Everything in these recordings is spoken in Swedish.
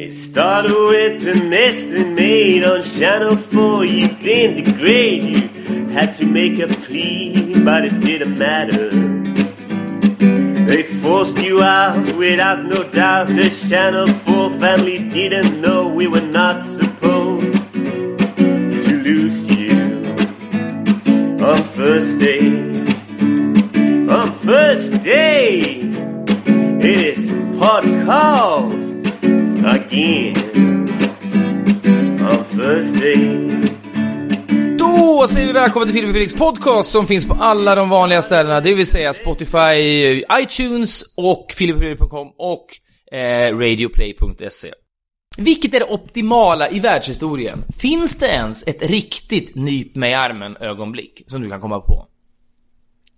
It started with the an estimate on Channel 4. You've been degraded. You had to make a plea, but it didn't matter. They forced you out without no doubt. The Channel 4 family didn't know we were not supposed to lose you on first day. On first day, it is podcast again. Då säger vi välkommen till Filip och Felix podcast som finns på alla de vanliga ställena, det vill säga Spotify, iTunes och filipofredrik.com och eh, radioplay.se. Vilket är det optimala i världshistorien? Finns det ens ett riktigt nyp mig i armen ögonblick som du kan komma på?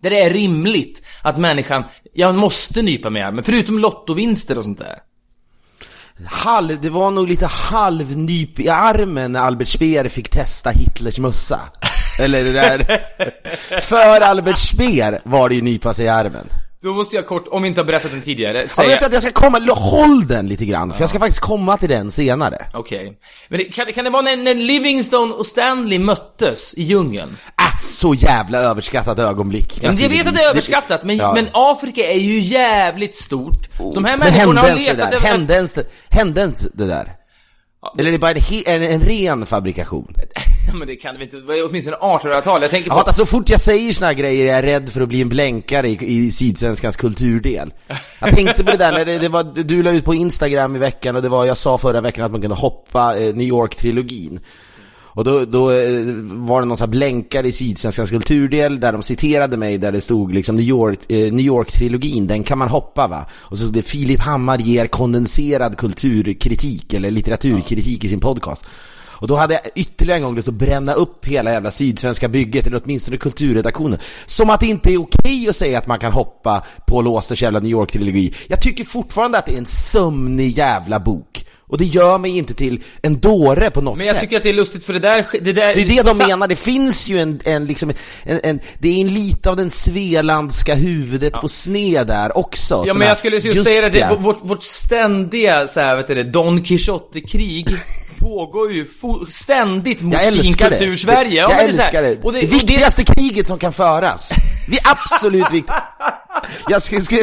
Där det är rimligt att människan, jag måste nypa mig i armen, förutom lottovinster och sånt där. Halv, det var nog lite halvnyp i armen när Albert Speer fick testa Hitlers mössa. Eller det där. För Albert Speer var det ju nypa sig i armen. Då måste jag kort, om vi inte har berättat den tidigare, Ja, säga... vet du att jag ska komma, håll den lite grann, för jag ska faktiskt komma till den senare. Okej. Men det, kan, kan det vara när, när Livingstone och Stanley möttes i djungeln? Så jävla överskattat ögonblick. Ja, men jag vet att det är överskattat, men, Ja. men Afrika är ju jävligt stort. De här Men människorna har letat där? över... Hände ens hände ens det där? Eller är det bara en, en, en ren fabrikation? Ja, men det kan det inte, det åtminstone 1800-tal. Jag tänker på... hatar så fort jag säger såna här grejer är jag rädd för att bli en blänkare i, i Sydsvenskans kulturdel. Jag tänkte på det där när det, det var, du la ut på Instagram i veckan och det var, jag sa förra veckan att man kunde hoppa eh, New York-trilogin. Och då, då eh, var det någon sån här blänkare i Sydsvenskans kulturdel där de citerade mig där det stod liksom New York, eh, New York-trilogin, den kan man hoppa va? Och så stod det Filip Hammar ger kondenserad kulturkritik eller litteraturkritik i sin podcast. Och då hade jag ytterligare en gång lust att bränna upp hela jävla Sydsvenska bygget, eller åtminstone kulturredaktionen. Som att det inte är okej att säga att man kan hoppa på Låsters jävla New York-trilogi. Jag tycker fortfarande att det är en sömnig jävla bok. Och det gör mig inte till en dåre på något Men jag sätt. tycker att det är lustigt för det där... Det, där, Det är det de Sa- menar, det finns ju en, en liksom, en, en, det är en lite av den svelandska huvudet på sned där också. Ja men jag skulle just säga det, det ja. vårt, vårt ständiga så här, vet du det, Don Quixote-krig pågår ju ständigt mot Jag älskar det. finkultur-Sverige. Ja, jag men det så älskar det. Och det, det, och det, viktigaste kriget som kan föras. Det är absolut viktigt. Jag skulle, skulle,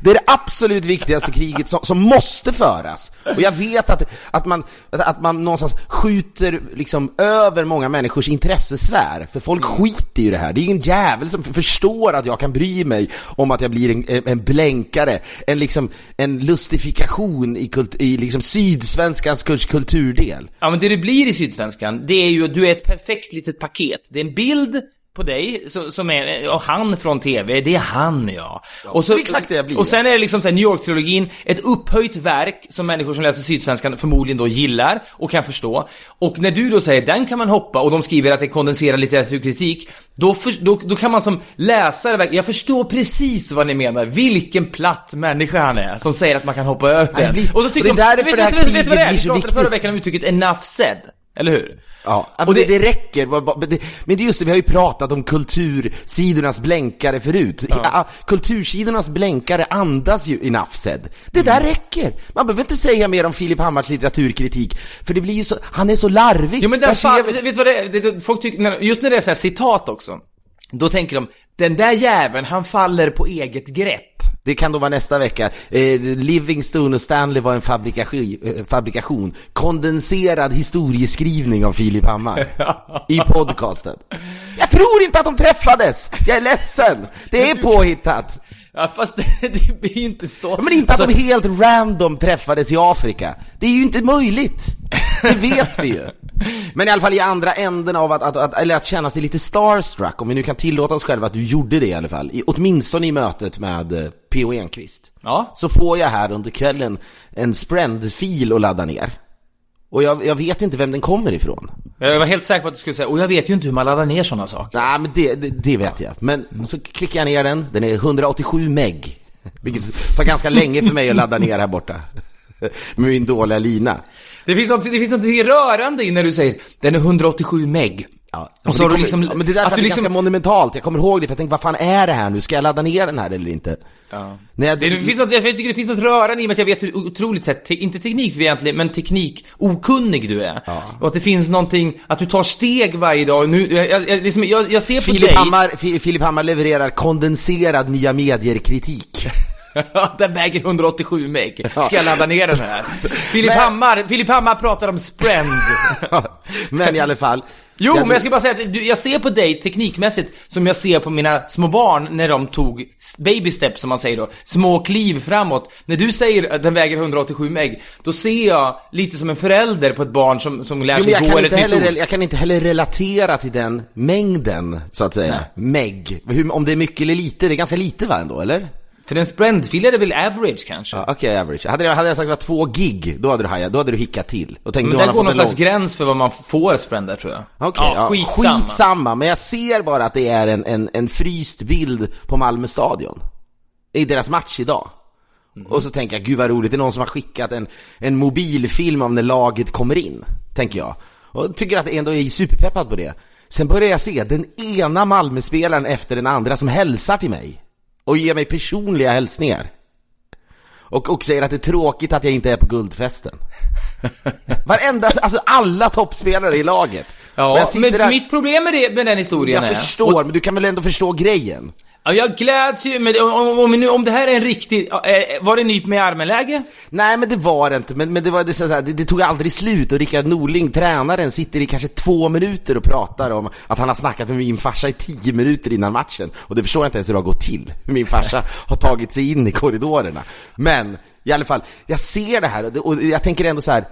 det är det absolut viktigaste kriget som, som måste föras. Och jag vet att, att, man, att man någonstans skjuter liksom över många människors intressesfär. För folk skiter ju i det här. Det är ingen jävel som förstår att jag kan bry mig om att jag blir en, en blänkare. En, liksom, en lustifikation i, kult, i liksom sydsvenskans kul- kulturdel. Ja men det du blir i Sydsvenskan, det är ju att du är ett perfekt litet paket. Det är en bild på dig som, är, och han från TV, det är han ja. och så, exakt det jag blir. Och sen är det liksom så här, New York-trilogin, ett upphöjt verk som människor som läser Sydsvenskan förmodligen då gillar och kan förstå. Och när du då säger den kan man hoppa och de skriver att det är kondenserad litteraturkritik, då, för, då, då kan man som läsare, jag förstår precis vad ni menar, vilken platt människa han är som säger att man kan hoppa över den. och då tycker och det är de, därför vet, det här vet, vet, vet vad det är? Vi så pratade förra veckan om uttrycket 'enough said' Eller hur? Ja, Och det, det- det räcker. Men det, är just det, vi har ju pratat om kultursidornas blänkare förut. Ja. Kultursidornas blänkare andas ju enough said. Det där räcker. Man behöver inte säga mer om Filip Hammars litteraturkritik, för det blir ju så, han är så larvig. Jo men den ser- vet du vad det är? Det, folk tycker, just när det är så citat också, då tänker de, den där jäveln, han faller på eget grepp. Det kan då vara nästa vecka. Eh, Livingstone och Stanley var en fabrikation, eh, fabrikation. Kondenserad historieskrivning av Filip Hammar. I podcasten. Jag tror inte att de träffades! Jag är ledsen! Det är påhittat! Ja fast det, det blir ju inte så. Men inte att Alltså, de helt random träffades i Afrika. Det är ju inte möjligt. Det vet vi ju. Men i alla fall i andra änden av att, att, att, eller att känna sig lite starstruck, om vi nu kan tillåta oss själva att du gjorde det i alla fall. I, åtminstone i mötet med eh, P.O. Enquist. Ja. Så får jag här under kvällen en Sprend-fil att ladda ner. Och jag, jag vet inte vem den kommer ifrån. Jag var helt säker på att du skulle säga, och jag vet ju inte hur man laddar ner sådana saker. Nej, men det, det, det vet jag. Men så klickar jag ner den, den är 187 meg. Vilket tar ganska länge för mig att ladda ner här borta. Med min dåliga lina. Det finns något, det finns något rörande i när du säger, den är 187 meg. Ja. Och så har du liksom- ja, men det är därför att att det är liksom- ganska monumentalt. Jag kommer ihåg det för jag tänkte, vad fan är det här nu? Ska jag ladda ner den här eller inte? Ja. Nej, jag, Det, finns något, jag tycker det finns något rörande i och med att jag vet hur otroligt sett, te, inte teknikfientlig, men teknikokunnig du är. Och att det finns någonting, att du tar steg varje dag. Nu, jag, jag, liksom, jag, jag ser på Filip, dig... Hammar, Fi- Filip Hammar levererar kondenserad nya medier-kritik. den väger 187 meg. Ska jag ladda ner den här? Filip Men- Hammar, Filip Hammar pratar om Sprend. men i alla fall. Jo, men jag ska bara säga att jag ser på dig teknikmässigt som jag ser på mina små barn när de tog baby steps som man säger då. Små kliv framåt. När du säger att den väger 187 meg, då ser jag lite som en förälder på ett barn som, som lär Jo, sig jag, gå kan eller inte ett nytt heller, ord. jag kan inte heller relatera till den mängden, så att säga. Meg. Hur, om det är mycket eller lite, det är ganska lite va ändå, eller? För en sprendfil är det väl average kanske? Ja, Okej, average. Hade jag, hade jag sagt att två gig, då hade du hajat, då hade du hickat till. Och tänkt, Men där går någon slags gräns för vad man får sprända tror jag. Okej, ja, skitsamma. skitsamma. Men jag ser bara att det är en, en, en fryst bild på Malmö stadion. I deras match idag. Och så tänker jag, gud vad roligt, det är någon som har skickat en, en mobilfilm av när laget kommer in. Tänker jag. Och tycker att ändå är superpeppad på det. Sen börjar jag se den ena Malmöspelaren efter den andra som hälsar till mig. Och ger mig personliga hälsningar. Och, och säger att det är tråkigt att jag inte är på guldfesten. Varenda, alltså alla toppspelare i laget. Och Ja, jag men där- mitt problem med, det, med den historien jag är... förstår, men du kan väl ändå förstå grejen? Ja, jag gläds ju, men om, om, om, om det här är en riktig... Eh, eh, var det nyp med armen-läge? Nej men det var det inte, men, men det, var, det, så här, det, det tog aldrig slut och Rickard Norling, tränaren, sitter i kanske två minuter och pratar om att han har snackat med min farsa i tio minuter innan matchen. Och det förstår jag inte ens hur det har gått till, hur min farsa har tagit sig in i korridorerna. Men i alla fall, jag ser det här och, det, och jag tänker ändå så här.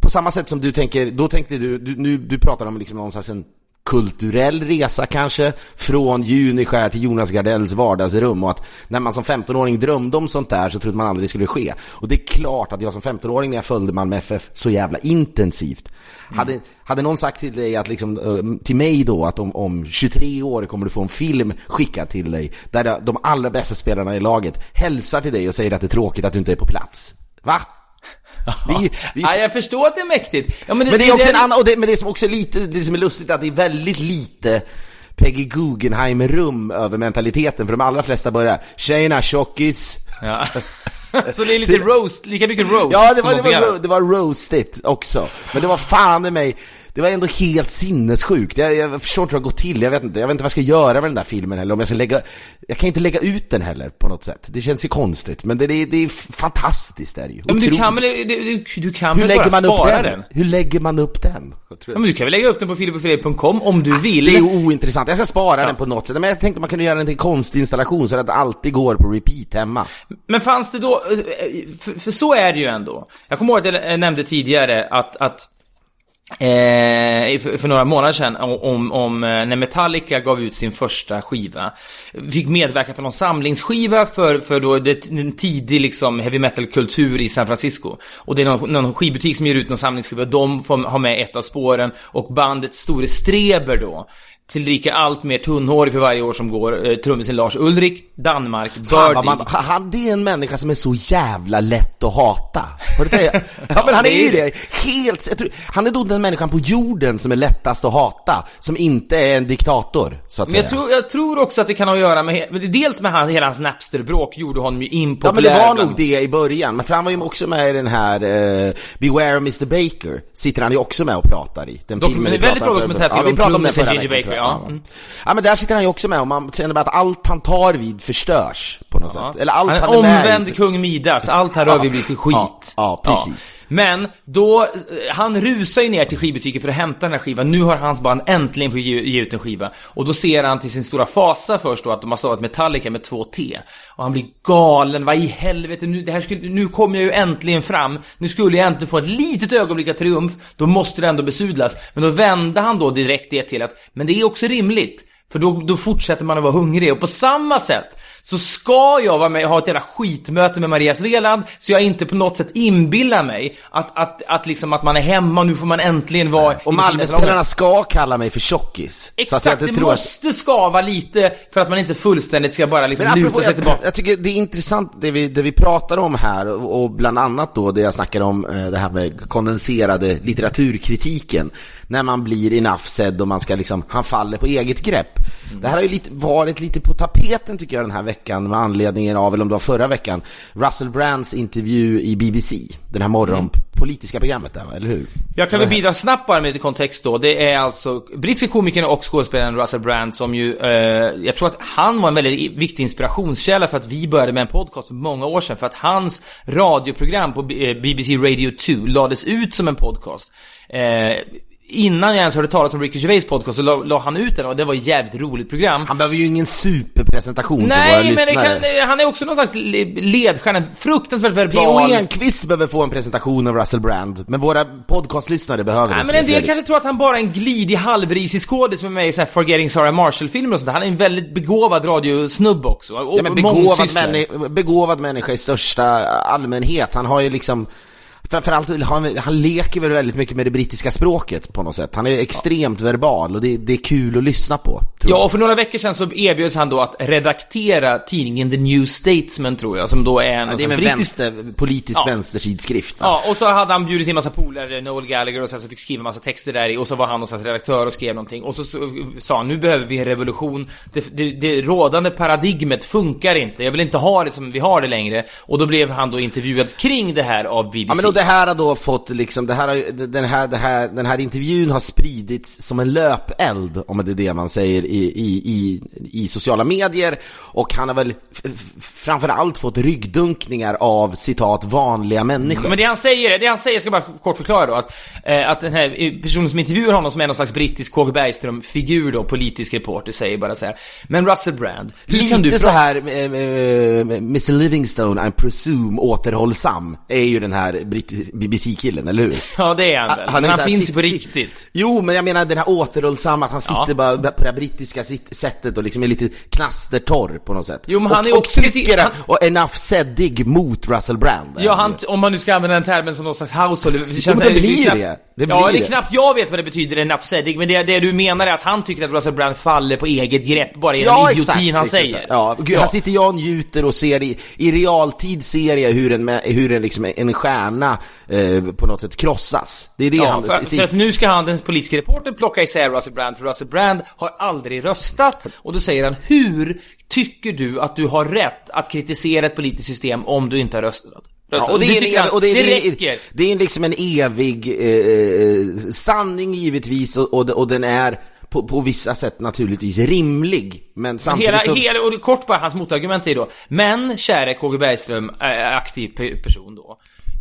på samma sätt som du tänker, då tänkte du, du nu, du pratar om liksom någon slags en kulturell resa kanske, från Juniskär till Jonas Gardells vardagsrum och att när man som 15-åring drömde om sånt där så trodde man aldrig det skulle ske. Och det är klart att jag som 15-åring när jag följde Malmö FF så jävla intensivt hade, hade någon sagt till dig att liksom, eh, till mig då att om, om 23 år kommer du få en film skickad till dig där de allra bästa spelarna i laget hälsar till dig och säger att det är tråkigt att du inte är på plats. Va? Det är, ju- det är, Ja, jag förstår att det är mäktigt. Ja, men det är också en annan, och det, men det som också är lite, det som är lustigt är att det är väldigt lite Peggy Guggenheim-rum över mentaliteten, för de allra flesta börjar Tjena tjockis! Ja. Så det är lite roast, lika mycket roast Ja, det var, det, var, det var roastigt också. Men det var fan i mig, det var ändå helt sinnessjukt. Jag, jag förstår inte hur det har gått till, jag vet inte, jag vet inte vad jag ska göra med den där filmen heller, om jag ska lägga, jag kan inte lägga ut den heller på något sätt. Det känns ju konstigt, men det, det, det är fantastiskt är det ju. Ja, men du kan väl, du, du, kan Hur väl lägger bara man upp spara den? den? Hur lägger man upp den? Ja, men du kan väl lägga upp den på filipofilip.com om du vill? Det är ointressant, jag ska spara den på något sätt. Men jag tänkte man kunde göra den till en konstinstallation så att det alltid går på repeat hemma. Men fanns det då, för, för så är det ju ändå. Jag kommer ihåg att jag nämnde tidigare att, att Eh, för, för några månader sedan om, om eh, när Metallica gav ut sin första skiva. Fick medverka på någon samlingsskiva för, för då det, en tidig liksom heavy metal-kultur i San Francisco. Och det är någon, någon skivbutik som ger ut någon samlingsskiva och de får ha med ett av spåren och bandet Store Streber då tillrika allt mer tunnhårig för varje år som går, eh, trummisen Lars Ulrik, Danmark, Birdie. man, han, det är en människa som är så jävla lätt att hata. Har du tänkt? Ja men han är ju det. Helt, jag tror, han är då den människan på jorden som är lättast att hata. Som inte är en diktator, så att Men jag säga. tror, jag tror också att det kan ha att göra med, dels med han, hela hans Napster-bråk gjorde honom ju Ja men impopulär. det var bland- nog det i början, men för han var ju också med i den här eh, Beware Mr Baker, sitter han ju också med och pratar i. Den Dokum- filmen vi pratar om- ja, vi pratade om den förra veckan. Ja. Mm. ja men där sitter han ju också med och man känner bara att allt han tar vid förstörs på något Ja. sätt. Eller allt han han, är är med omvänd kung Midas, allt han rör vid blir till skit. Ja, precis. Men då, eh, han rusar ju ner till skivbutiken för att hämta den här skivan. Nu har hans band äntligen fått ge, ge ut en skiva. Och då ser han till sin stora fasa först då att de har stavat Metallica med två T. Och han blir galen, vad i helvete, nu, det här skulle, nu kommer jag ju äntligen fram. Nu skulle jag äntligen få ett litet ögonblick av triumf, då måste det ändå besudlas. Men då vände han då direkt det till att, men det är också rimligt. För då, då fortsätter man att vara hungrig och på samma sätt så ska jag vara med och ha ett jävla skitmöte med Maria Sveland, så jag inte på något sätt inbillar mig att, att, att, liksom att man är hemma och nu får man äntligen vara Och Malmöspelarna ska kalla mig för tjockis. Exakt, så att jag inte det tror måste skava lite för att man inte fullständigt ska bara liksom Men luta apropå, sig jag, tillbaka. jag tycker det är intressant det vi, det vi pratar om här och, och bland annat då det jag snackar om eh, det här med kondenserade litteraturkritiken när man blir said och man ska liksom, han faller på eget grepp. Det här har ju lite, varit lite på tapeten tycker jag den här veckan med anledningen av, eller om det var förra veckan, Russell Brands intervju i BBC, den här morgonpolitiska programmet där eller hur? Jag kan väl bidra snabbt bara med lite kontext då. Det är alltså brittiska komikern och skådespelaren Russell Brand som ju, eh, jag tror att han var en väldigt viktig inspirationskälla för att vi började med en podcast för många år sedan. För att hans radioprogram på BBC eh, Radio 2 lades ut som en podcast. Eh, innan jag ens hörde talas om Ricky Gervais podcast så la, la han ut den och det var ett jävligt roligt program. Han behöver ju ingen superpresentation för våra Nej, men det lyssnare. kan, han är också någon slags le- ledstjärna, fruktansvärt P.O. verbal. Enquist behöver få en presentation av Russell Brand, men våra podcastlyssnare behöver Nej inte men en det, del kanske tror att han bara är en glidig halvrisig skådis som är med i så här Forgetting Sarah Marshall-filmer och sånt. Han är en väldigt begåvad radiosnubb också. Och Ja, men begåvad, mångsysslare. männi- begåvad människa i största allmänhet. Han har ju liksom Framförallt, han, han leker väl väldigt mycket med det brittiska språket på något sätt. Han är extremt verbal och det, det är kul att lyssna på. Ja, och för några veckor sedan så erbjöds han då att redaktera tidningen The New Statesman tror jag, som då är en Ja, det är med brittisk... vänster, politisk Ja. vänstersidskrift. Ja, och så hade han bjudit in massa polare, Noel Gallagher, och sen så fick skriva massa texter där i, och så var han någonstans redaktör och skrev någonting. Och så, så sa han, nu behöver vi en revolution. Det, det, det rådande paradigmet funkar inte. Jag vill inte ha det som vi har det längre. Och då blev han då intervjuad kring det här av BBC. Ja det här har då fått liksom, det här har, den, här, det här, den här intervjun har spridits som en löpeld, om det är det man säger, i, i, i, i sociala medier. Och han har väl framförallt fått ryggdunkningar av citat vanliga människor. Men det han säger, det han säger, jag ska bara kort förklara då, att, eh, att den här personen som intervjuar honom som är någon slags brittisk KG Bergström-figur då, politisk reporter, säger bara så här. Men Russell Brand, hur Lite kan du så prata- här, eh, eh, Mr Livingstone, I presume återhållsam, är ju den här brittis- BBC-killen, eller hur? Ja, det är han väl. men är han finns ju på riktigt. Jo, men jag menar den här återhållsamma, att han sitter Ja. bara på det här brittiska sättet och liksom är lite knastertorr på något sätt. Jo, men och, han är och också lite- tycker, han- och enough said mot Russell Brand. Ja, han, om man nu ska använda den termen som någon slags household. Det, känns, men det blir knappt, det. Det ja, blir det är det. knappt jag vet vad det betyder, enough said, men det, det du menar är att han tycker att Russell Brand faller på eget grepp bara genom Ja, idiotin exakt, han säger. exakt. Ja, gud, här sitter jag och njuter och ser i, i realtid ser jag hur en, hur en, liksom, en stjärna eh, på något sätt krossas. Det är det Ja, han... för, för att nu ska han, den politiska reportern, plocka isär Russell Brand, för Russell Brand har aldrig röstat. Och då säger han, hur tycker du att du har rätt att kritisera ett politiskt system om du inte har röstat? Ja, och det, är en, och det, det det, är, det är liksom en evig eh, sanning givetvis och, och, och den är på, på vissa sätt naturligtvis rimlig. Men samtidigt Hela, så... hela, och kort bara, hans motargument är då, men käre KG Bergström, aktiv pe- person då.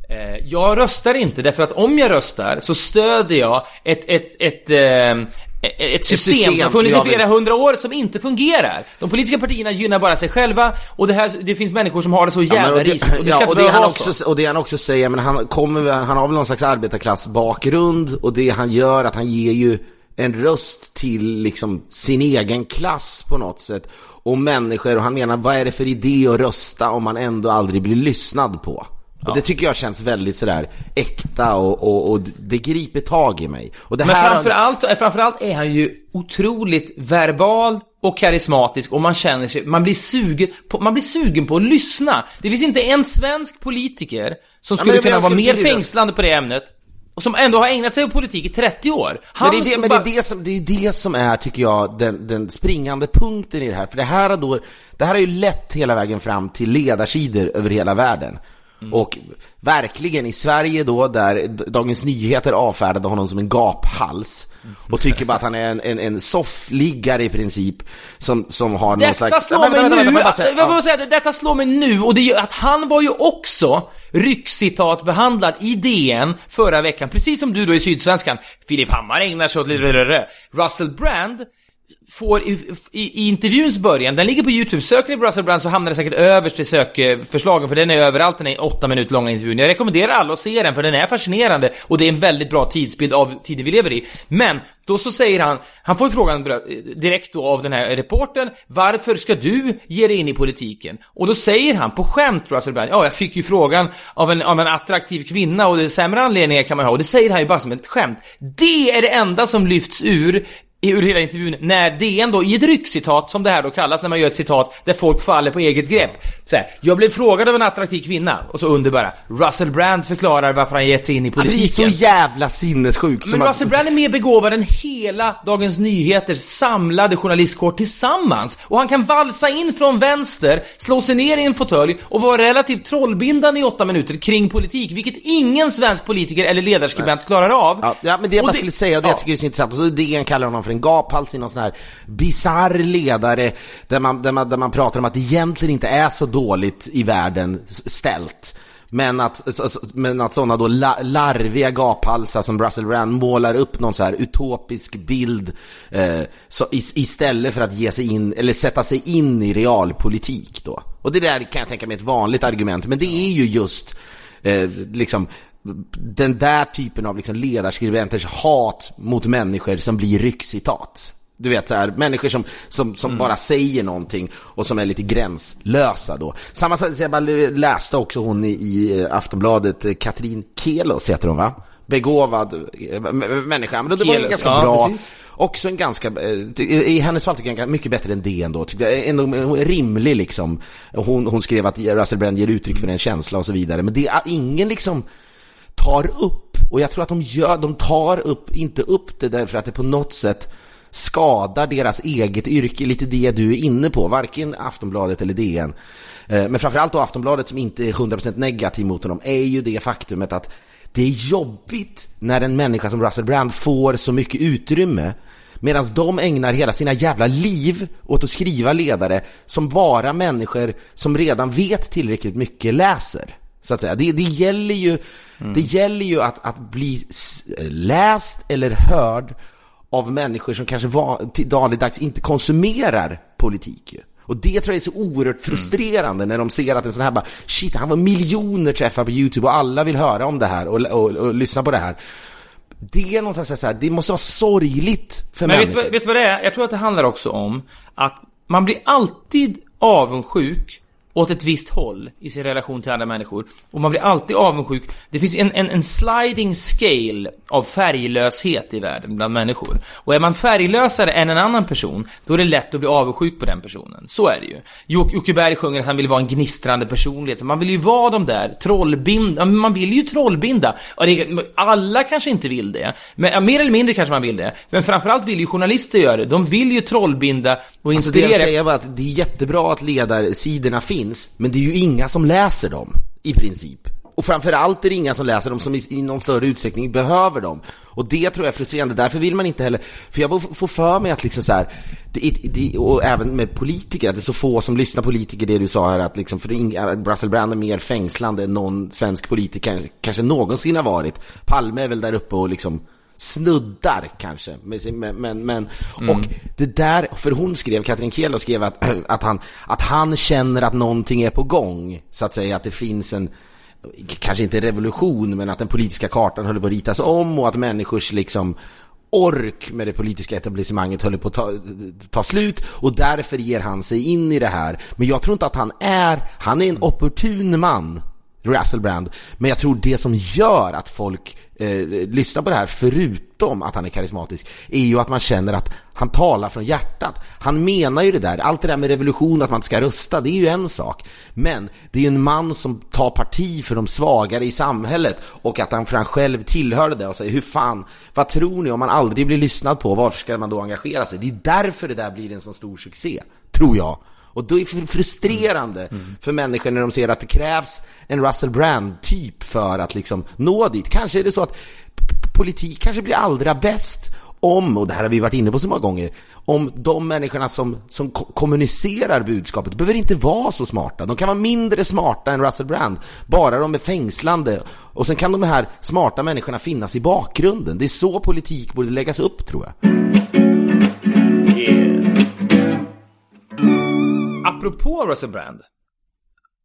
Eh, jag röstar inte därför att om jag röstar så stöder jag ett, ett, ett, eh, ett system, system som funnits i flera hundra år som inte fungerar. De politiska partierna gynnar bara sig själva och det, här, det finns människor som har det så Ja, jävla och det, risigt och det ska ja, och det han också, så. och det han också säger, men han kommer, han har väl någon slags arbetarklassbakgrund och det han gör att han ger ju en röst till liksom sin egen klass på något sätt och människor och han menar vad är det för idé att rösta om man ändå aldrig blir lyssnad på? Och det tycker jag känns väldigt sådär äkta och, och, och det griper tag i mig. Och det Men här framförallt, framförallt är han ju otroligt verbal och karismatisk och man känner sig, man blir sugen på, man blir sugen på att lyssna. Det finns inte en svensk politiker som skulle men jag kunna vara mer precis- fängslande på det ämnet. Och som ändå har ägnat sig åt politik i 30 år. Han Men det är det, men det, är det, som, det är det som är, tycker jag, den, den springande punkten i det här. För det här har då, det här har ju lett hela vägen fram till ledarsidor över hela världen. Och verkligen i Sverige då, där Dagens Nyheter avfärdade honom som en gaphals och tycker bara att han är en, en, en soffliggare i princip, som, som har någon Detta slags... slår mig nu, vänta, jag ja. säga, detta slår mig nu och det gör att han var ju också ryckcitat behandlad i DN förra veckan, precis som du då i Sydsvenskan. Filip Hammar ägnar sig åt lite Russell Brand får i, i, i intervjuns början, den ligger på YouTube, söker ni Russell Brand så hamnar det säkert överst i sökförslagen för den är överallt, den är åtta minuter långa intervjun. Jag rekommenderar alla att se den för den är fascinerande och det är en väldigt bra tidsbild av tiden vi lever i. Men, då så säger han, han får ju frågan direkt då av den här reporten varför ska du ge dig in i politiken? Och då säger han på skämt, Russell Brand, ja jag fick ju frågan av en, av en attraktiv kvinna och det är sämre anledningar kan man ha och det säger han ju bara som ett skämt. Det är det enda som lyfts ur ur hela intervjun när DN då i ett ryckcitat som det här då kallas när man gör ett citat där folk faller på eget grepp. Så här, jag blev frågad av en attraktiv kvinna och så under bara Russell Brand förklarar varför han gett sig in i politiken. Han blir så jävla sinnessjuk. Men Russell att... Brand är mer begåvad än hela Dagens Nyheters samlade journalistkår tillsammans. Och han kan valsa in från vänster, slå sig ner i en fåtölj och vara relativt trollbindande i åtta minuter kring politik, vilket ingen svensk politiker eller ledarskribent klarar av. Ja, ja men det jag bara skulle säga och det ja. jag tycker är så intressant, och så DN kallar honom för en gaphals i någon sån här bizarr ledare där man, där, man, där man pratar om att det egentligen inte är så dåligt i världen ställt. Men att, men att sådana då larviga gaphalsar som Russell Brand målar upp någon så här utopisk bild eh, så istället för att ge sig in, eller sätta sig in i realpolitik då. Och det där kan jag tänka mig ett vanligt argument, men det är ju just eh, liksom den där typen av liksom ledarskribenters hat mot människor som blir ryckcitat. Du vet så här, människor som, som, som mm. bara säger någonting och som är lite gränslösa då. Samma sak, jag bara läste också hon i, i Aftonbladet, eh, Katrin Kelos heter hon va? begåvad eh, människa. Men det var en ganska ja, bra, precis. också en ganska, eh, i hennes fall tycker jag mycket bättre än det ändå. Tyckte jag, ändå rimlig liksom. Hon, hon skrev att Russell Brand ger uttryck för en känsla och så vidare. Men det är ingen liksom tar upp, och jag tror att de gör, de tar upp, inte upp det därför att det på något sätt skadar deras eget yrke, lite det du är inne på, varken Aftonbladet eller DN. Eh, men framförallt då Aftonbladet som inte är 100% negativ mot honom är ju det faktumet att det är jobbigt när en människa som Russell Brand får så mycket utrymme medan de ägnar hela sina jävla liv åt att skriva ledare som bara människor som redan vet tillräckligt mycket läser. Så att säga. Det, det gäller ju, mm. det gäller ju att, att bli läst eller hörd av människor som kanske var, till dagligdags inte konsumerar politik. Och det tror jag är så oerhört frustrerande mm. när de ser att en sån här bara, shit, han var miljoner träffar på YouTube och alla vill höra om det här och, och, och, lyssna på det här. Det är någonstans så här, det måste vara sorgligt för Men människor. Men vet du vad det är? Jag tror att det handlar också om att man blir alltid avundsjuk åt ett visst håll i sin relation till andra människor. Och man blir alltid avundsjuk. Det finns en, en, en sliding scale av färglöshet i världen bland människor. Och är man färglösare än en annan person, då är det lätt att bli avundsjuk på den personen. Så är det ju. Jocke Berg sjunger att han vill vara en gnistrande personlighet. Så man vill ju vara de där, trollbinda. Man vill ju trollbinda. Alla kanske inte vill det. Men mer eller mindre kanske man vill det. Men framförallt vill ju journalister göra det. De vill ju trollbinda och inspirera. Alltså det jag säger bara att det är jättebra att ledarsidorna finns finns, men det är ju inga som läser dem i princip. Och framförallt är det inga som läser dem som i, i någon större utsträckning behöver dem. Och det tror jag är frustrerande. Därför vill man inte heller, för jag får för mig att liksom så här, det, det, och även med politiker, att det är så få som lyssnar politiker, det du sa här, att liksom, för inga, Russell Brand är mer fängslande än någon svensk politiker kanske någonsin har varit. Palme är väl där uppe och liksom snuddar kanske. Men, men, men mm. och det där, för hon skrev, Katrin Kelo skrev att, att, han, att han känner att någonting är på gång. Så att säga att det finns en, kanske inte revolution, men att den politiska kartan håller på att ritas om och att människors liksom ork med det politiska etablissemanget håller på att ta, ta slut och därför ger han sig in i det här. Men jag tror inte att han är, han är en opportun man Russell Brand. Men jag tror det som gör att folk eh, lyssnar på det här, förutom att han är karismatisk, är ju att man känner att han talar från hjärtat. Han menar ju det där, allt det där med revolution, att man ska rösta, det är ju en sak. Men det är ju en man som tar parti för de svagare i samhället och att han för han själv tillhör det och säger hur fan, vad tror ni om man aldrig blir lyssnad på, varför ska man då engagera sig? Det är därför det där blir en så stor succé, tror jag. Och då är det frustrerande mm. Mm. för människor när de ser att det krävs en Russell Brand-typ för att liksom nå dit. Kanske är det så att politik kanske blir allra bäst om, och det här har vi varit inne på så många gånger, om de människorna som, som kommunicerar budskapet behöver inte vara så smarta. De kan vara mindre smarta än Russell Brand, bara de är fängslande. Och sen kan de här smarta människorna finnas i bakgrunden. Det är så politik borde läggas upp, tror jag. Apropå Russell Brand.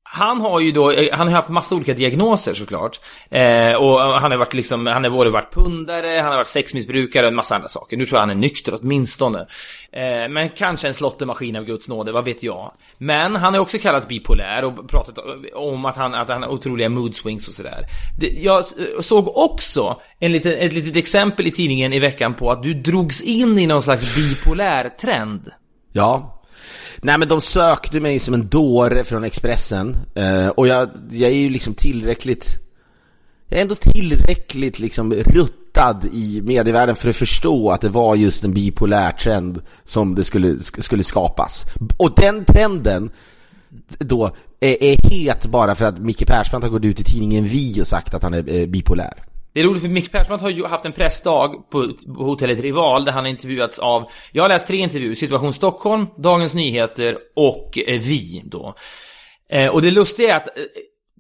Han har ju då, eh, han har haft massa olika diagnoser såklart. Eh, och eh, han har varit liksom, han har både varit pundare, han har varit sexmissbrukare och en massa andra saker. Nu tror jag han är nykter åtminstone. Eh, men kanske en slottemaskin av Guds nåde, vad vet jag. Men han har också kallats bipolär och pratat om att han, att han har otroliga mood swings och sådär. Jag såg också en liten, ett litet exempel i tidningen i veckan på att du drogs in i någon slags bipolär trend. Ja, Nej men de sökte mig som en dåre från Expressen eh, och jag, jag är ju liksom tillräckligt Jag är ändå tillräckligt liksom ruttad i medievärlden för att förstå att det var just en bipolär trend som det skulle, skulle skapas. Och den trenden då är, är het bara för att Micke Persbrandt har gått ut i tidningen Vi och sagt att han är eh, bipolär. Det är roligt för Micke Persbrandt har ju haft en pressdag på, på hotellet Rival där han har intervjuats av, jag har läst tre intervjuer, Situation Stockholm, Dagens Nyheter och eh, Vi då. Eh, och det lustiga är att eh,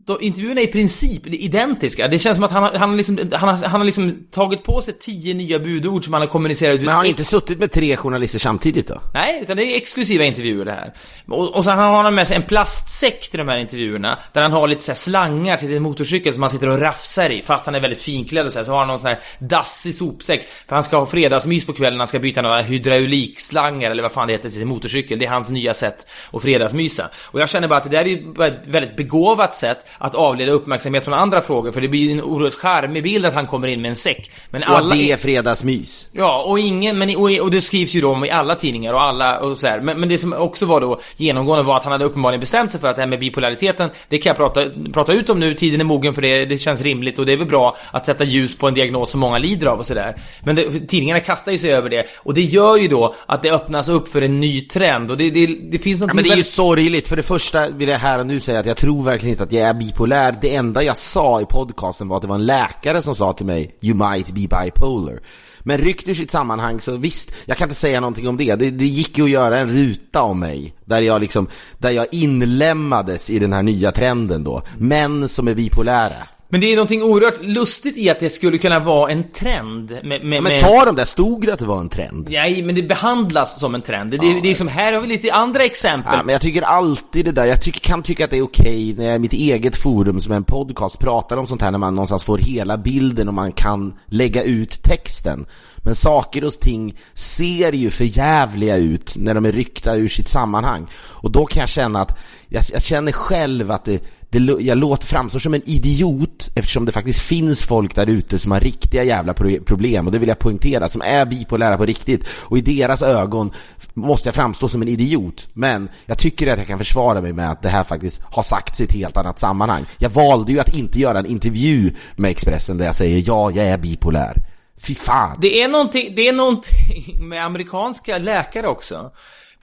de, intervjuerna är i princip identiska. Det känns som att han, han, har liksom, han, har, han har liksom tagit på sig tio nya budord som han har kommunicerat ut. Men har han inte suttit med tre journalister samtidigt då? Nej, utan det är exklusiva intervjuer det här. Och, och så har han med sig en plastsäck till de här intervjuerna, där han har lite så slangar till sin motorcykel som han sitter och rafsar i, fast han är väldigt finklädd och så här, så har han någon sån här dassig sopsäck, för han ska ha fredagsmys på kvällen, han ska byta några hydraulikslangar eller vad fan det heter till sin motorcykel. Det är hans nya sätt att fredagsmysa. Och jag känner bara att det där är ett väldigt begåvat sätt att avleda uppmärksamhet från andra frågor, för det blir en oerhört charmig bild att han kommer in med en säck. Men och alla... att det är fredagsmys. Ja, och ingen, men, och, och det skrivs ju då om i alla tidningar och alla och så här. Men, men det som också var då genomgående var att han hade uppenbarligen bestämt sig för att det här med bipolariteten, det kan jag prata, prata ut om nu, tiden är mogen för det, det känns rimligt och det är väl bra att sätta ljus på en diagnos som många lider av och sådär. Men det, tidningarna kastar ju sig över det och det gör ju då att det öppnas upp för en ny trend och det, det, det finns något ja, men det är ju sorgligt, för det första vill jag här och nu säga att jag tror verkligen inte att jag är bipolär. Det enda jag sa i podcasten var att det var en läkare som sa till mig You might be bipolar. Men ryckt ur sitt sammanhang så visst, jag kan inte säga någonting om det. det. Det gick ju att göra en ruta om mig. Där jag liksom, där jag inlämnades i den här nya trenden då. Män som är bipolära. Men det är någonting oerhört lustigt i att det skulle kunna vara en trend med, med, Men med... sa de där, stod det att det var en trend? Nej, men det behandlas som en trend. Det, ja, det är som, här har vi lite andra exempel. Ja, men jag tycker alltid det där, jag tycker, kan tycka att det är okej när jag i mitt eget forum som en podcast pratar om sånt här när man någonstans får hela bilden och man kan lägga ut texten. Men saker och ting ser ju för jävliga ut när de är ryckta ur sitt sammanhang. Och då kan jag känna att, jag, jag känner själv att det, det, jag låter framstå som en idiot eftersom det faktiskt finns folk där ute som har riktiga jävla problem och det vill jag poängtera, som är bipolära på riktigt och i deras ögon måste jag framstå som en idiot men jag tycker att jag kan försvara mig med att det här faktiskt har sagts i ett helt annat sammanhang. Jag valde ju att inte göra en intervju med Expressen där jag säger ja, jag är bipolär. Fy fan. Det är någonting, det är någonting med amerikanska läkare också.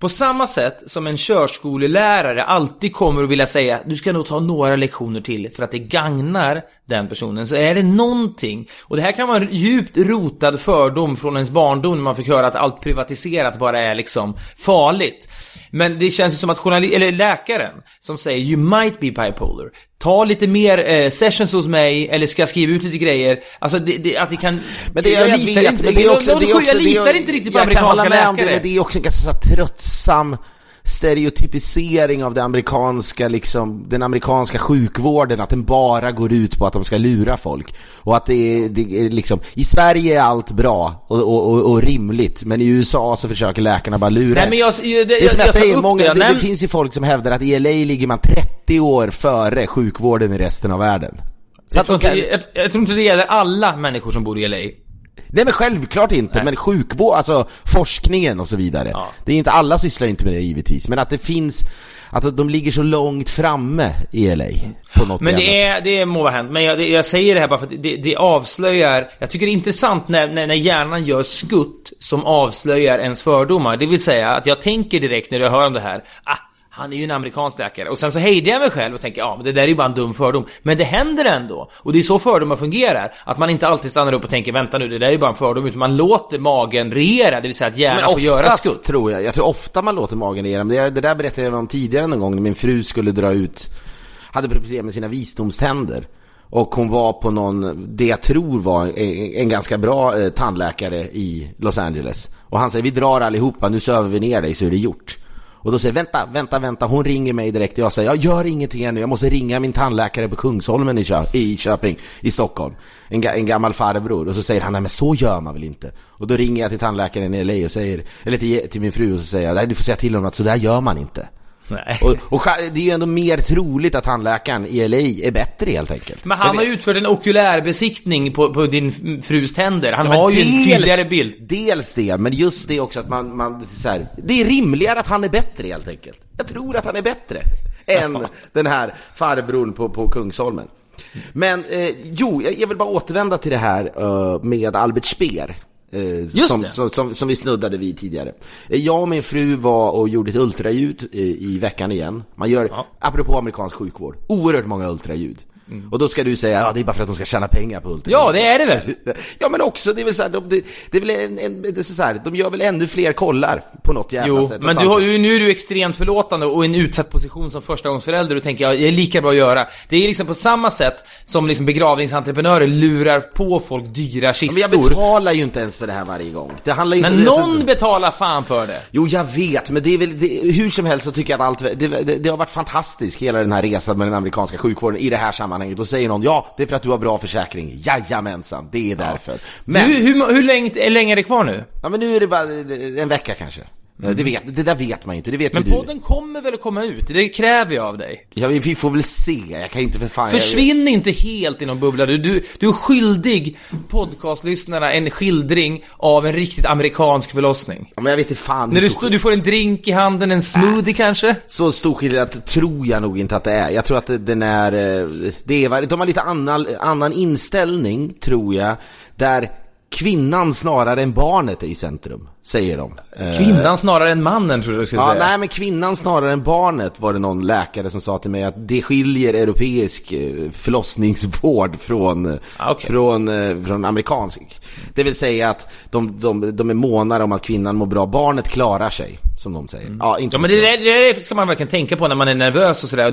På samma sätt som en körskolelärare alltid kommer att vilja säga du ska nog ta några lektioner till för att det gagnar den personen så är det någonting och det här kan vara en djupt rotad fördom från ens barndom när man fick höra att allt privatiserat bara är liksom farligt. Men det känns ju som att journalist, eller läkaren som säger you might be bipolar. Ta lite mer eh, sessions hos mig eller ska jag skriva ut lite grejer. Alltså det, det, att det kan... Men det, jag, jag litar vet, inte, men det är också, det är också, jag litar inte riktigt på amerikanska läkare. Jag kan hålla med om det, men det är också en ganska så tröttsam stereotypisering av det amerikanska, liksom, den amerikanska sjukvården, att den bara går ut på att de ska lura folk. Och att det är, det är liksom, i Sverige är allt bra och, och, och, och, rimligt, men i USA så försöker läkarna bara lura. Nej, men jag, det, det är som jag, jag säger, många, det, det, finns ju folk som hävdar att i LA ligger man 30 år före sjukvården i resten av världen. Jag, tror inte, jag, jag tror inte det gäller alla människor som bor i LA. Nej men självklart inte, Nej. men sjukvård, alltså forskningen och så vidare. Ja. Det är inte, alla sysslar inte med det givetvis, men att det finns, alltså de ligger så långt framme i LA. På något men det är, det må vara hänt, men jag, jag, säger det här bara för att det, det avslöjar, jag tycker det är intressant när, när, när hjärnan gör skutt som avslöjar ens fördomar. Det vill säga att jag tänker direkt när jag hör om det här, ah, han är ju en amerikansk läkare. Och sen så hejdar jag mig själv och tänker, ja men det där är ju bara en dum fördom. Men det händer ändå. Och det är så fördomar fungerar. Att man inte alltid stannar upp och tänker, vänta nu, det där är ju bara en fördom. Utan man låter magen regera, det vill säga att hjärnan får göra skutt. tror jag. Jag tror ofta man låter magen regera. Men det, det där berättade jag om tidigare någon gång när min fru skulle dra ut, hade problem med sina visdomständer. Och hon var på någon, det jag tror var en, en ganska bra eh, tandläkare i Los Angeles. Och han säger, vi drar allihopa, nu söver vi ner dig så är det gjort. Och då säger vänta, vänta, vänta, hon ringer mig direkt och jag säger jag gör ingenting ännu, jag måste ringa min tandläkare på Kungsholmen i, Kö i Köping, i Stockholm. En, ga en gammal farbror. Och så säger han, nej men så gör man väl inte? Och då ringer jag till tandläkaren i LA och säger, eller till, till min fru och så säger jag, nej du får säga till honom att så där gör man inte. Nej. Och, och det är ju ändå mer troligt att tandläkaren i LA är bättre helt enkelt. Men han har ju utfört en okulärbesiktning på, på din frus tänder. Han Ja, har ju en dels- tydligare bild. Dels det, men just det också att man, man så här, det är rimligare att han är bättre helt enkelt. Jag tror att han är bättre än den här farbrorn på, på Kungsholmen. Men eh, jo, jag, jag vill bara återvända till det här eh, med Albert Speer. Eh, som, som, som, som vi snuddade vid tidigare. Eh, Jag och min fru var och gjorde ett ultraljud eh, i veckan igen. Man gör, Ja. apropå amerikansk sjukvård, oerhört många ultraljud. Och då ska du säga, ja det är bara för att de ska tjäna pengar på ultraljud. Ja, det är det väl? Ja men också, det är väl så här, de, det, det är väl en, en, det är så här, de gör väl ännu fler kollar på något jävla Jo, sätt. men Fan, du har, nu är du extremt förlåtande och i en utsatt position som förstagångsförälder och tänker jag, det är lika bra att göra. Det är liksom på samma sätt som liksom begravningsentreprenörer lurar på folk dyra Men jag kistor. betalar ju inte ens för det här varje gång. Det handlar ju inte Men det. någon så- betalar fan för det. Jo, jag vet, men det är väl, det, hur som helst så tycker jag att allt, det, det, det har varit fantastiskt, hela den här resan med den amerikanska sjukvården i det här sammanhanget. Då säger någon, ja, det är för att du har bra försäkring. Jajamensan, det är därför. Men, Du, hur, hur länge, länge är det kvar nu? ja men nu är det bara en vecka kanske. Det, vet, det där vet man inte, det vet Men ju du. podden kommer väl att komma ut? Det kräver jag av dig. Ja, vi, får väl se, jag kan inte för fan... jag- Försvinn inte helt i någon bubbla. Du, du, du är skyldig podcastlyssnarna en skildring av en riktigt amerikansk förlossning. Ja, men jag vet inte fan När du, stor du får en drink i handen, en smoothie kanske? Så stor skillnad tror jag nog inte att det är. Jag tror att den är, eh, det är, de har lite annan, annan inställning, tror jag, där kvinnan snarare än barnet är i centrum, säger de. Eh, Kvinnan snarare än mannen tror jag du skulle Ja, säga. nej men kvinnan snarare än barnet var det någon läkare som sa till mig att det skiljer europeisk eh, förlossningsvård från, eh, Ah, okej. från, från amerikansk. Det vill säga att de, de, de är månare om att kvinnan mår bra, barnet klarar sig, som de säger. Ja, inte Mm. Ja men det, där- det där ska man verkligen tänka på när man är nervös och sådär. Och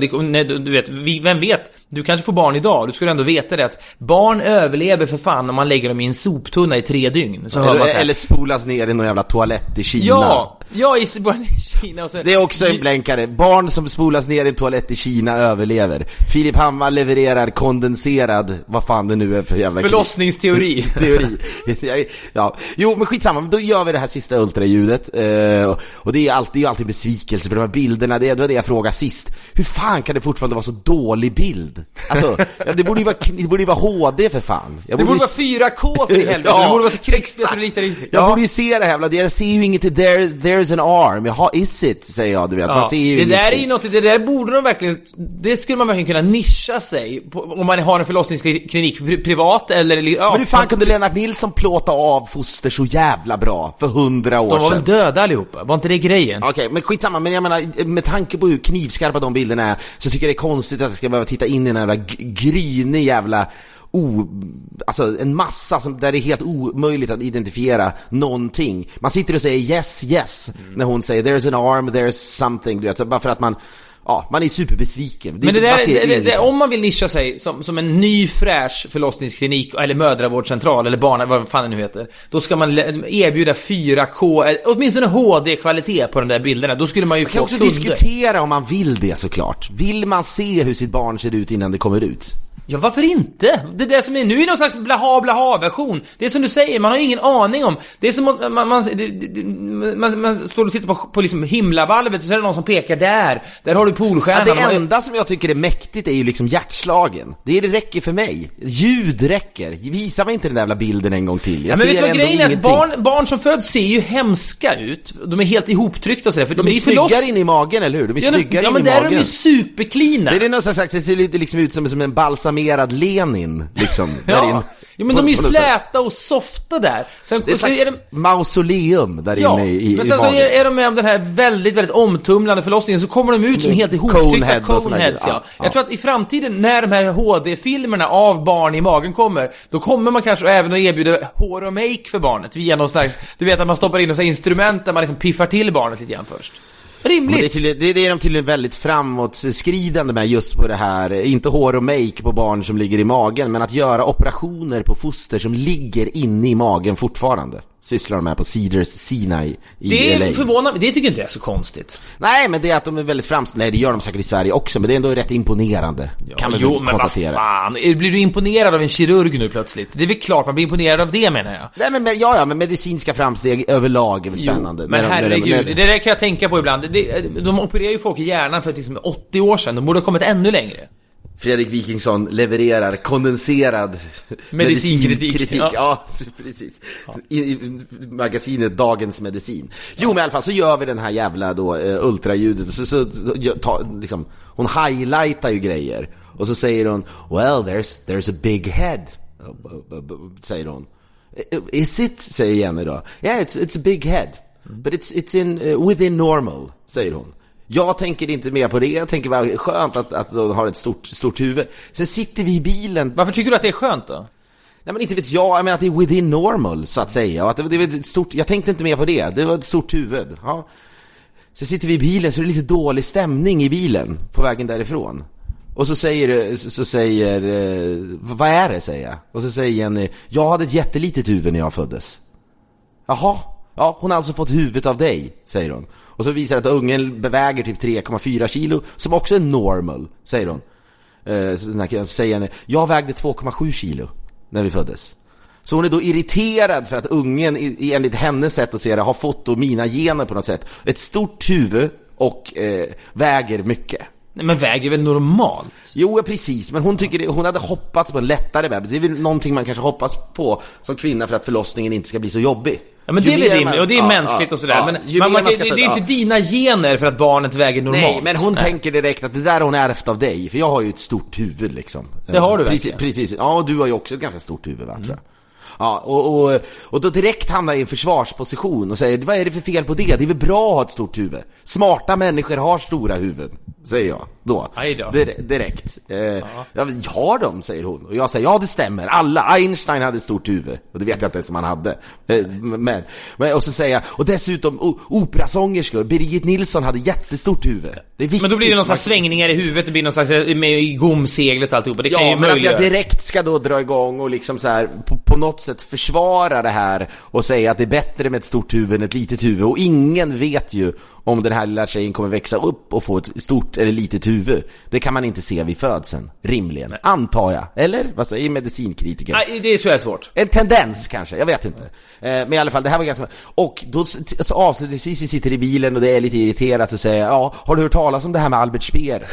Du vet, vem vet? Du kanske får barn idag, du skulle ändå veta det att barn överlever för fan om man lägger dem i en soptunna i tre dygn. Så hör man så Eller, här, eller spolas ner i någon jävla toalett i Kina. Ja! Ja, i bara i Kina och sen... Det är också en blänkare. Barn som spolas ner i en toalett i Kina överlever. Filip Hammar levererar kondenserad, vad fan det nu är för jävla. Förlossningsteori. teori. ja. Jo, men skitsamma, då gör vi det här sista ultraljudet. Eh, och det är alltid, det är alltid besvikelse för de här bilderna, det, var det jag frågade sist. Hur fan kan det fortfarande vara så dålig bild? Alltså, ja, det borde ju vara, det borde ju vara HD för fan. Jag Det borde ju vara 4K för helvete, det borde vara så krigsigt så det litar inte. Jag borde ju se det här jävla, jag ser ju inget till there, there's an arm, jaha, is it? Säger jag, du vet. Man ser ju det där är ju något, det där borde de verkligen, det skulle man verkligen kunna nischa sig på, om man har en förlossningsklinik pri- privat eller... Ja, Men hur fan kunde Lennart Nilsson plåta av foster så jävla bra för hundra år De var sedan? väl döda allihopa? Var inte det grejen? Okej, men skitsamma, men jag menar, med tanke på hur knivskarpa de bilderna är, så tycker jag det är konstigt att jag ska behöva titta in i en jävla g- grynig jävla O, alltså en massa som, där det är helt omöjligt att identifiera någonting. Man sitter och säger yes, yes, när hon säger there's an arm, there's something, du vet, så bara för att man, ja, man är superbesviken. Men det där, det, det, om man vill nischa sig som, som en ny fräsch förlossningsklinik, eller mödravårdscentral, eller barn, vad fan det nu heter. Då ska man erbjuda 4K, eller åtminstone HD-kvalitet på de där bilderna. Då skulle man ju Man kan få också kunder. diskutera om man vill det såklart. Vill man se hur sitt barn ser ut innan det kommer ut? Ja, varför inte? Det är det som är, nu är det någon slags blaha blaha version. Det är som du säger, man har ingen aning om. Det är som att man, man, det- det- man, man står och tittar på, på liksom himlavalvet och så är det någon som pekar där. Där har du Ja, polstjärnan. det Man har- enda som jag tycker är mäktigt är ju liksom hjärtslagen. Det, är, det räcker för mig. Ljud räcker. Visa mig inte den där jävla bilden en gång till. Jag Ja, men vet du ser vad grejen är? Att barn, barn som föds ser ju hemska ut. De är helt ihoptryckta och sådär. För De är ju förloss- snyggare inne i magen, eller hur? De är Ja, de- snyggare ja inne men i där är de magen. ju supercleana. Det är det någon sagt, det ser liksom ut som, som en balsamerad Lenin, liksom. där in. Ja. ja, men På- de är ju släta och softa där. Sen Det är ett så slags är de... mausoleum där Ja, inne i, i, men i sen så magen. är, är de med om den här väldigt, väldigt omtumlande förlossningen så kommer de ut som helt ihoptryckta coneheads, ja. Ja, Jag ja. tror att i framtiden när de här HD-filmerna av barn i magen kommer, då kommer man kanske även att erbjuda hår och make för barnet via någon slags, du vet att man stoppar in något instrument där man liksom piffar till barnet lite grann först. Men det, är tydligen, det, det är de tydligen väldigt framåtskridande med just på det här, inte hår och make på barn som ligger i magen, men att göra operationer på foster som ligger inne i magen fortfarande sysslar de med på Cedars Sinai i Det LA. är förvånande, det tycker inte jag är så konstigt. Nej, men det är att de är väldigt framstående. Nej, det gör de säkert i Sverige också, men det är ändå rätt imponerande. kan man jo, väl men konstatera. fan. Blir du imponerad av en kirurg nu plötsligt? Det är väl klart man blir imponerad av det menar jag. Nej men, men ja, ja, men medicinska framsteg överlag är väl spännande. Jo, men När när de- herregud, när- det där kan jag tänka på ibland. Det, de opererar ju folk i hjärnan för liksom 80 år sedan, de borde ha kommit ännu längre. Fredrik Wikingsson levererar kondenserad Medicinkritik, medicinkritik. ja. Ja, precis. I, I magasinet Dagens Medicin. Jo, men i alla fall så gör vi den här jävla då uh, ultraljudet. Så, så, så ta, liksom, hon highlightar ju grejer. Och så säger hon Well, there's, there's a big head. Säger hon. Is it? Säger Jenny då. Yeah, it's, it's a big head. But it's, it's in, uh, within normal, säger hon. Jag tänker inte mer på det, jag tänker bara skönt att, att de har ett stort, stort huvud. Sen sitter vi i bilen, Varför tycker du att det är skönt då? nej men inte vet jag, jag menar att det är within normal så att säga. Och att det, det var ett stort, jag tänkte inte mer på det, det var ett stort huvud. Ja. Så sitter vi i bilen så är det lite dålig stämning i bilen på vägen därifrån. Och så säger, så säger, eh, vad är det säger jag? Och så säger Jenny, jag hade ett jättelitet huvud när jag föddes. Jaha, ja hon har alltså fått huvudet av dig, säger hon. Och så visar det att ungen beväger typ 3,4 kilo, som också är normal, säger hon. Eh, så den här killen säger henne, jag vägde 2,7 kilo när vi föddes. Så hon är då irriterad för att ungen, enligt hennes sätt att se det, har fått då mina gener på något sätt. Ett stort huvud och eh, väger mycket. Nej, men väger väl normalt? Jo, precis. Men hon tycker det, hon hade hoppats på en lättare bebis. Det är väl någonting man kanske hoppas på som kvinna för att förlossningen inte ska bli så jobbig. Ja men Ju det är väl rimligt, och det är ja, mänskligt ja, och sådär. ja. men man, man, ska det, det är inte dina gener för att barnet väger normalt. Nej, men hon tänker direkt att det där har hon ärvt av dig, för jag har ju ett stort huvud liksom. Det har du precis, verkligen. precis. Ja, och du har ju också ett ganska stort huvud va, tror jag. Ja, och, och, och då direkt hamnar jag i en försvarsposition och säger vad är det för fel på det? Det är väl bra att ha ett stort huvud? Smarta människor har stora huvuden, säger jag då. Då. Dir- direkt. Eh, ja. har de, säger hon. Och jag säger ja det stämmer, alla. Einstein hade ett stort huvud. Och det vet jag inte ens om han hade. Eh, Men, men, och så säger jag, och dessutom operasångerskor, Birgit Nilsson hade jättestort huvud. Det är viktigt. Men då blir det någon slags svängningar i huvudet, det blir någon slags eh, med gomseglet och alltihopa. Det kan Ja, ju men att jag direkt ska då dra igång och liksom så här på, på något sätt försvara det här och säga att det är bättre med ett stort huvud än ett litet huvud. Och ingen vet ju om den här lilla tjejen kommer växa upp och få ett stort eller litet huvud. Det kan man inte se vid födseln, rimligen. Antar jag. Eller? Vad säger medicinkritiker? Nej, det tror jag är svårt. En tendens kanske, jag vet inte. Eh, Men i alla fall, det här var ganska... Och då s- så avslutningsvis, vi sitter i bilen och det är lite irriterat och säger ja, har du hört talas om det här med Albert Speer?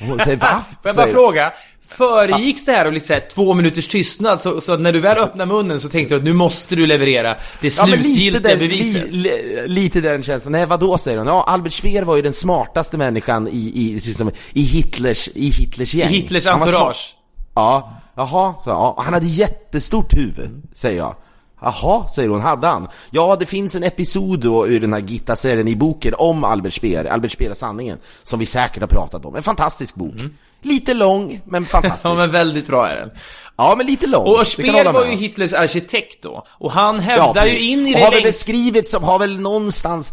Och hon säger va? Får jag bara fråga? Föregicks det här av lite så här två minuters tystnad, så, så att när du väl öppnar munnen så tänkte du att nu måste du leverera det Ja, men lite slutgiltiga den, beviset? li, li, lite den känslan. Nej, vadå säger hon? Ja, Albert Speer var ju den smartaste människan i, i, liksom, i, Hitlers, i Hitlers gäng. I Hitlers entourage. Ja, jaha, så, ja, han hade jättestort huvud, säger jag. Jaha, säger hon, hade han? Ja, det finns en episod då ur den här Gitta-serien i boken om Albert Speer, Albert Speer och sanningen, som vi säkert har pratat om. En fantastisk bok. Lite lång, men fantastisk. Ja men väldigt bra är den. ja, men lite lång. Och Speer var ju. Hitlers arkitekt då. Och han hävdar ju in i och det har väl beskrivits som, har väl någonstans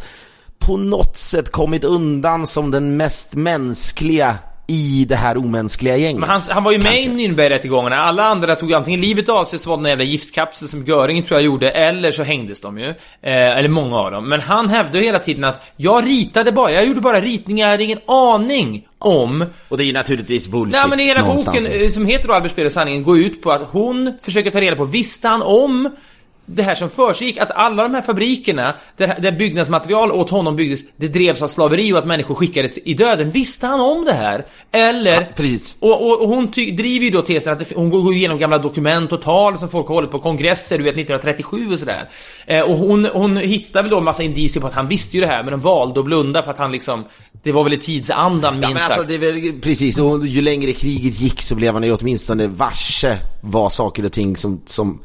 på något sätt kommit undan som den mest mänskliga i det här omänskliga gänget. Men han, han var ju med Kanske. i Nürnbergrättegångarna, alla andra tog antingen livet av sig så var det en jävla giftkapsel som Göring tror jag gjorde, eller så hängdes de ju. Eh, eller många av dem. Men han hävdade hela tiden att jag ritade bara, jag gjorde bara ritningar, jag hade ingen aning om Och det är ju naturligtvis bullshit Nej men hela boken eh, som heter då Albert Speer och sanningen går ut på att hon försöker ta reda på, visste han om det här som försiggick, att alla de här fabrikerna där, där byggnadsmaterial åt honom byggdes, det drevs av slaveri och att människor skickades i döden. Visste han om det här? Eller? Ja, precis. Och, och, och hon driver ju då tesen att det, hon går igenom gamla dokument och tal som folk har hållit på kongresser, du vet 1937 och sådär. Eh, och hon, hon hittar väl då en massa indicier på att han visste ju det här, men de valde att blunda för att han liksom, det var väl i tidsandan minst Ja men sagt. alltså det är väl precis, och ju längre kriget gick så blev han ju åtminstone varse vad saker och ting som, som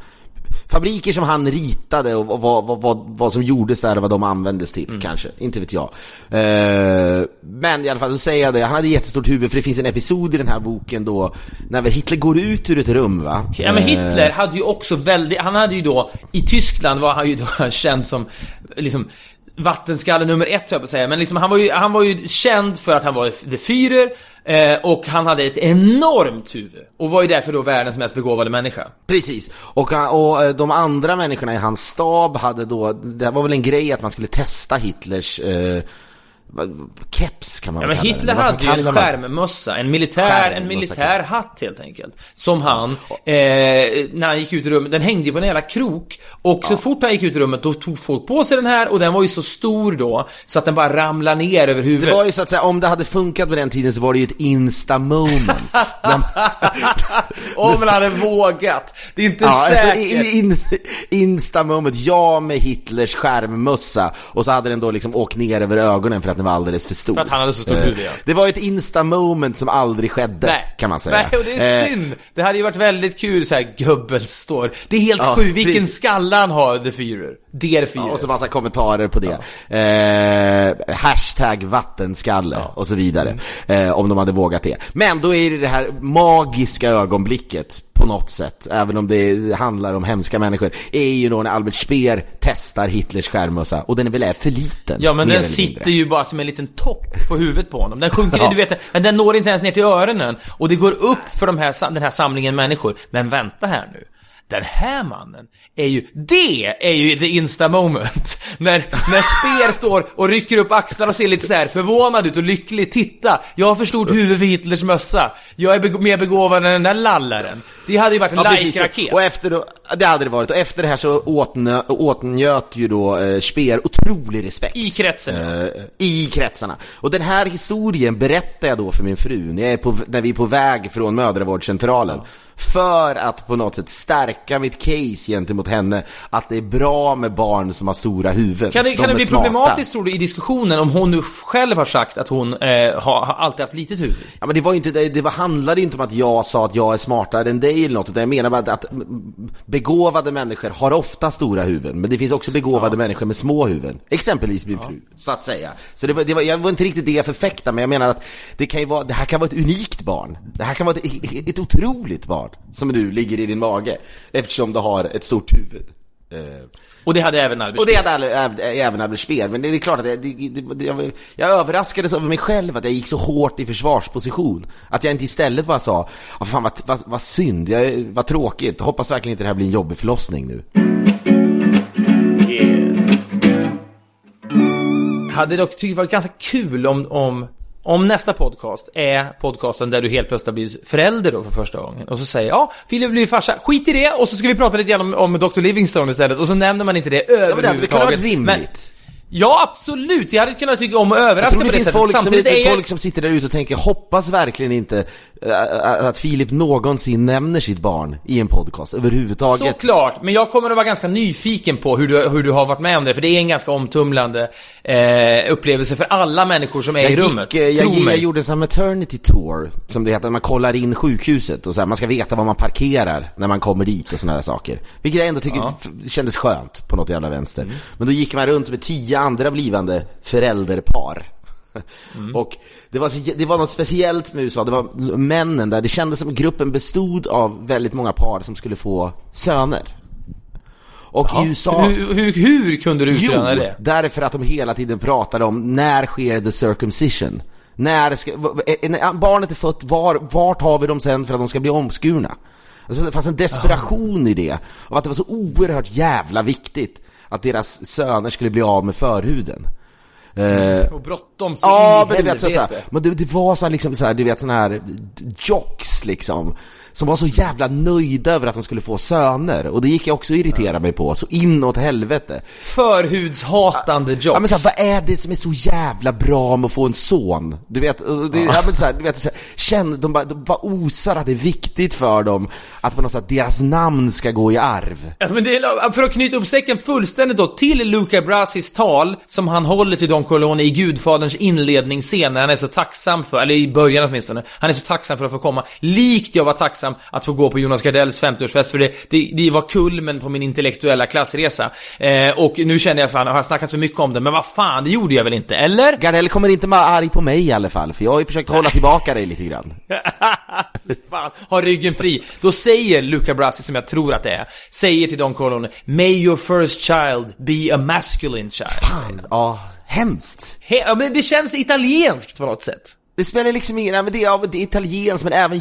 Fabriker som han ritade och vad, vad, vad, vad som gjordes där och vad de användes till Mm. kanske, inte vet jag. Eh, men i alla fall, så säger jag det, han hade jättestort huvud för det finns en episod i den här boken då när väl Hitler går ut ur ett rum va? Ja men Eh, Hitler hade ju också väldigt, han hade ju då, i Tyskland var han ju då känd som, liksom, vattenskalle nummer ett höll jag på att säga, men liksom han var ju, han var ju känd för att han var the Führer, Eh, och han hade ett enormt huvud. Och var ju därför då världens mest begåvade människa. Precis, och, eh, och eh, de andra människorna i hans stab hade då, det var väl en grej att man skulle testa Hitlers eh, keps kan man Ja, men kalla det. Hitler Vad hade ju en skärmmössa, en militär, en Skärmmössa, militär hatt helt enkelt. Som han, eh, när han gick ut i rummet, den hängde ju på en jävla krok. Och så fort han gick ut i rummet då tog folk på sig den här och den var ju så stor då så att den bara ramlade ner över Det huvudet. var ju så att säga, om det hade funkat på den tiden så var det ju ett insta-moment. Om man hade vågat. Det är inte Ja, alltså, säkert. i- in, Insta-moment, jag med Hitlers skärmmössa och så hade den då liksom åkt ner över ögonen för att den var alldeles för stor. För att han hade så stort Eh, huvud, ja. Det var ett Insta-moment som aldrig skedde, Nej. kan man säga. Nej, och det är Eh, synd. Det hade ju varit väldigt kul så här Goebbels står. Det är helt Ja, sjukt, vilken skalle han har, The Führer. Der Führer. Ja, och så massa kommentarer på det. Eh, hashtag vattenskalle och så vidare. Eh, om de hade vågat det. Men då är det det här magiska ögonblicket på något sätt, även om det handlar om hemska människor, är ju då när Albert Speer testar Hitlers skärmmössa och den är väl är för liten. Ja men den sitter mindre. ju bara som en liten topp på huvudet på honom. Den sjunker Ja. du vet, den når inte ens ner till öronen. Och det går upp för de här, den här samlingen människor. Men vänta här nu. Den här mannen är ju, det är ju the insta moment. När, när Speer står och rycker upp axlarna och ser lite så här förvånad ut och lycklig. Titta, jag har för stort huvud för Hitlers mössa. Jag är beg- mer begåvad än den där lallaren. Det hade ju varit en Ja, like-raket. Och efter då, det hade det varit. Och efter det här så åtnö, åtnjöt ju då eh, Speer otrolig respekt. I kretsen. ja. Eh, I kretsarna. Och den här historien berättar jag då för min fru när, på, när vi är på väg från mödravårdscentralen. För att på något sätt stärka mitt case gentemot henne att det är bra med barn som har stora huvuden. Kan det, De kan det bli smarta. problematiskt tror du i diskussionen om hon nu själv har sagt att hon eh, har, har alltid haft litet huvud? Ja men det var ju inte, det, det handlade inte om att jag sa att jag är smartare än dig eller något, jag menar bara att, att begåvade människor har ofta stora huvuden, men det finns också begåvade människor med små huvuden. Exempelvis min fru, så att säga. Så det var, det var, jag var inte riktigt det jag förfäktade, men jag menar att det, kan ju vara, det här kan vara ett unikt barn. Det här kan vara ett, ett otroligt barn, som nu ligger i din mage, eftersom du har ett stort huvud. Eh, Och det hade även Albert och det Speer. hade även- även Albert Speer, men det är klart att det, det, det, jag, jag överraskades över mig själv att jag gick så hårt i försvarsposition. Att jag inte istället bara sa, "Ah, fan vad, vad, vad synd, jag, vad tråkigt, hoppas verkligen inte det här blir en jobbig förlossning nu. Yeah. Hade dock tyckt det varit ganska kul om, om, om nästa podcast är podcasten där du helt plötsligt blir förälder då för första gången. Och så säger ja, Filip blir farsa, skit i det! Och så ska vi prata lite grann om, om Dr. Livingstone istället. Och så nämner man inte det Ja, men det hade överhuvudtaget. kunnat Men- rimligt. Ja, absolut! Jag hade kunnat tycka om att Jag överraska på det det finns sättet. folk som, Samtidigt det är jag- folk som sitter där ute och tänker, hoppas verkligen inte äh, att Filip någonsin nämner sitt barn i en podcast överhuvudtaget. Såklart, men jag kommer att vara ganska nyfiken på hur du, hur du har varit med om det, för det är en ganska omtumlande eh, upplevelse för alla människor som är Jag, i rummet. gick, eh, jag, jag, mig. gjorde en sån här maternity tour, som det heter, man kollar in sjukhuset och så här, man ska veta var man parkerar när man kommer dit och såna där saker. Vilket jag ändå tycker Ja. kändes skönt på något jävla vänster. Men då gick man runt med tio andra blivande förälderpar. Och det var, så, det var något speciellt med USA, det var männen där, det kändes som gruppen bestod av väldigt många par som skulle få söner. Och i USA... Hur, hur, hur kunde du utröna det? därför att de hela tiden pratade om när sker the circumcision? När ska, när barnet är fött, var, vart har vi dem sen för att de ska bli omskurna? Alltså, det fanns en desperation i det, och att det var så oerhört jävla viktigt att deras söner skulle bli av med förhuden. Eh, Och bråttom så Ja, men du vet så, så här, men det, det var så här, liksom så här, du vet sån här jocks liksom som var så jävla nöjda över att de skulle få söner och det gick jag också irritera mig på, så inåt helvete. Förhudshatande jocks. Ja men så här, vad är det som är så jävla bra med att få en son? Du vet, det, ja. men så här, du vet så här, känn, de, bara, de bara osar att det är viktigt för dem att på något sätt deras namn ska gå i arv. Ja, Men det är, för att knyta upp säcken fullständigt då till Luca Brasis tal som han håller till Don Corleone i Gudfaderns inledningsscen när han är så tacksam för, eller i början åtminstone, han är så tacksam för att få komma. Likt jag var tacksam att få gå på Jonas Gardells 50-årsfest för det, det, det var kulmen på min intellektuella klassresa. Eh, och nu känner jag fan, har jag snackat för mycket om det? Men vad fan, det gjorde jag väl inte, eller? Gardell kommer inte vara arg på mig i alla fall, för jag har ju försökt hålla tillbaka dig lite grann. Fan, ha ryggen fri. Då säger Luca Brasi, som jag tror att det är, säger till Don Corleone May your first child be a masculine child. Fan, ja, hemskt. He, ja, men det känns italienskt på något sätt. Det spelar liksom ingen roll, men det är, det är italienskt men även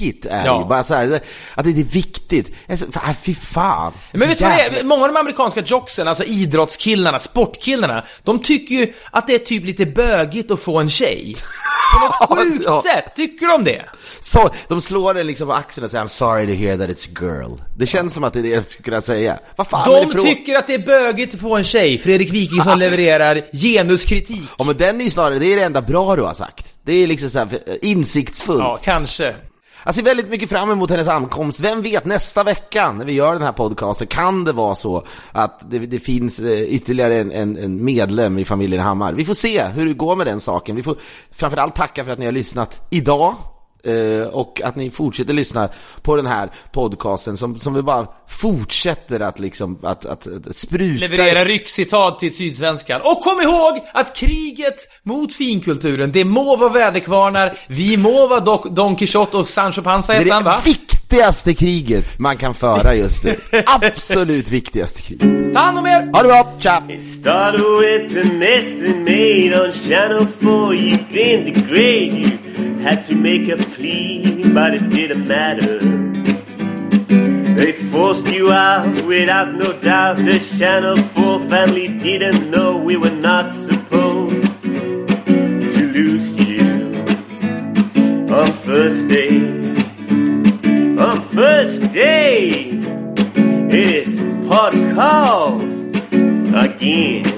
jockigt är Ja. det Bara så här, att det är viktigt. Alltså, fan, Fy fan. Men Så vet du vad det är? Många av de amerikanska jocksen, alltså idrottskillarna, sportkillarna, de tycker ju att det är typ lite bögigt att få en tjej. På något sjukt Ja. sätt, tycker de det? Så, de slår den liksom på axeln och säger I'm sorry to hear that it's a girl. Det känns som att det är det jag skulle kunna säga. Vad fan är det De för tycker att det är bögigt att få en tjej. Fredrik Wikingsson levererar genuskritik. Ja men den är ju snarare, det är det enda bra du har sagt. Det är liksom så här, eh, insiktsfullt. Ja, kanske. Jag ser väldigt mycket fram emot hennes ankomst. Vem vet, nästa vecka när vi gör den här podcasten kan det vara så att det, det finns eh, ytterligare en, en, en medlem i familjen Hammar. Vi får se hur det går med den saken. Vi får framförallt tacka för att ni har lyssnat idag eh, Och att ni fortsätter lyssna på den här podcasten som, som vi bara fortsätter att liksom, att, att, att spruta Leverera ryckcitat till Sydsvenskan. Och kom ihåg att kriget mot finkulturen, det må vara väderkvarnar, vi må vara Doc- Don Quixote och Sancho Panza Det är han va? det viktigaste kriget man kan föra just nu. Absolut viktigaste kriget. Ta hand om er! Ha det bra, tja! It started with an estimate on Channel 4. You've been the great. Had to make a plea, but it didn't matter. They forced you out without no doubt. The Channel 4 family didn't know we were not supposed to lose you on first day. On first day, it is podcast again.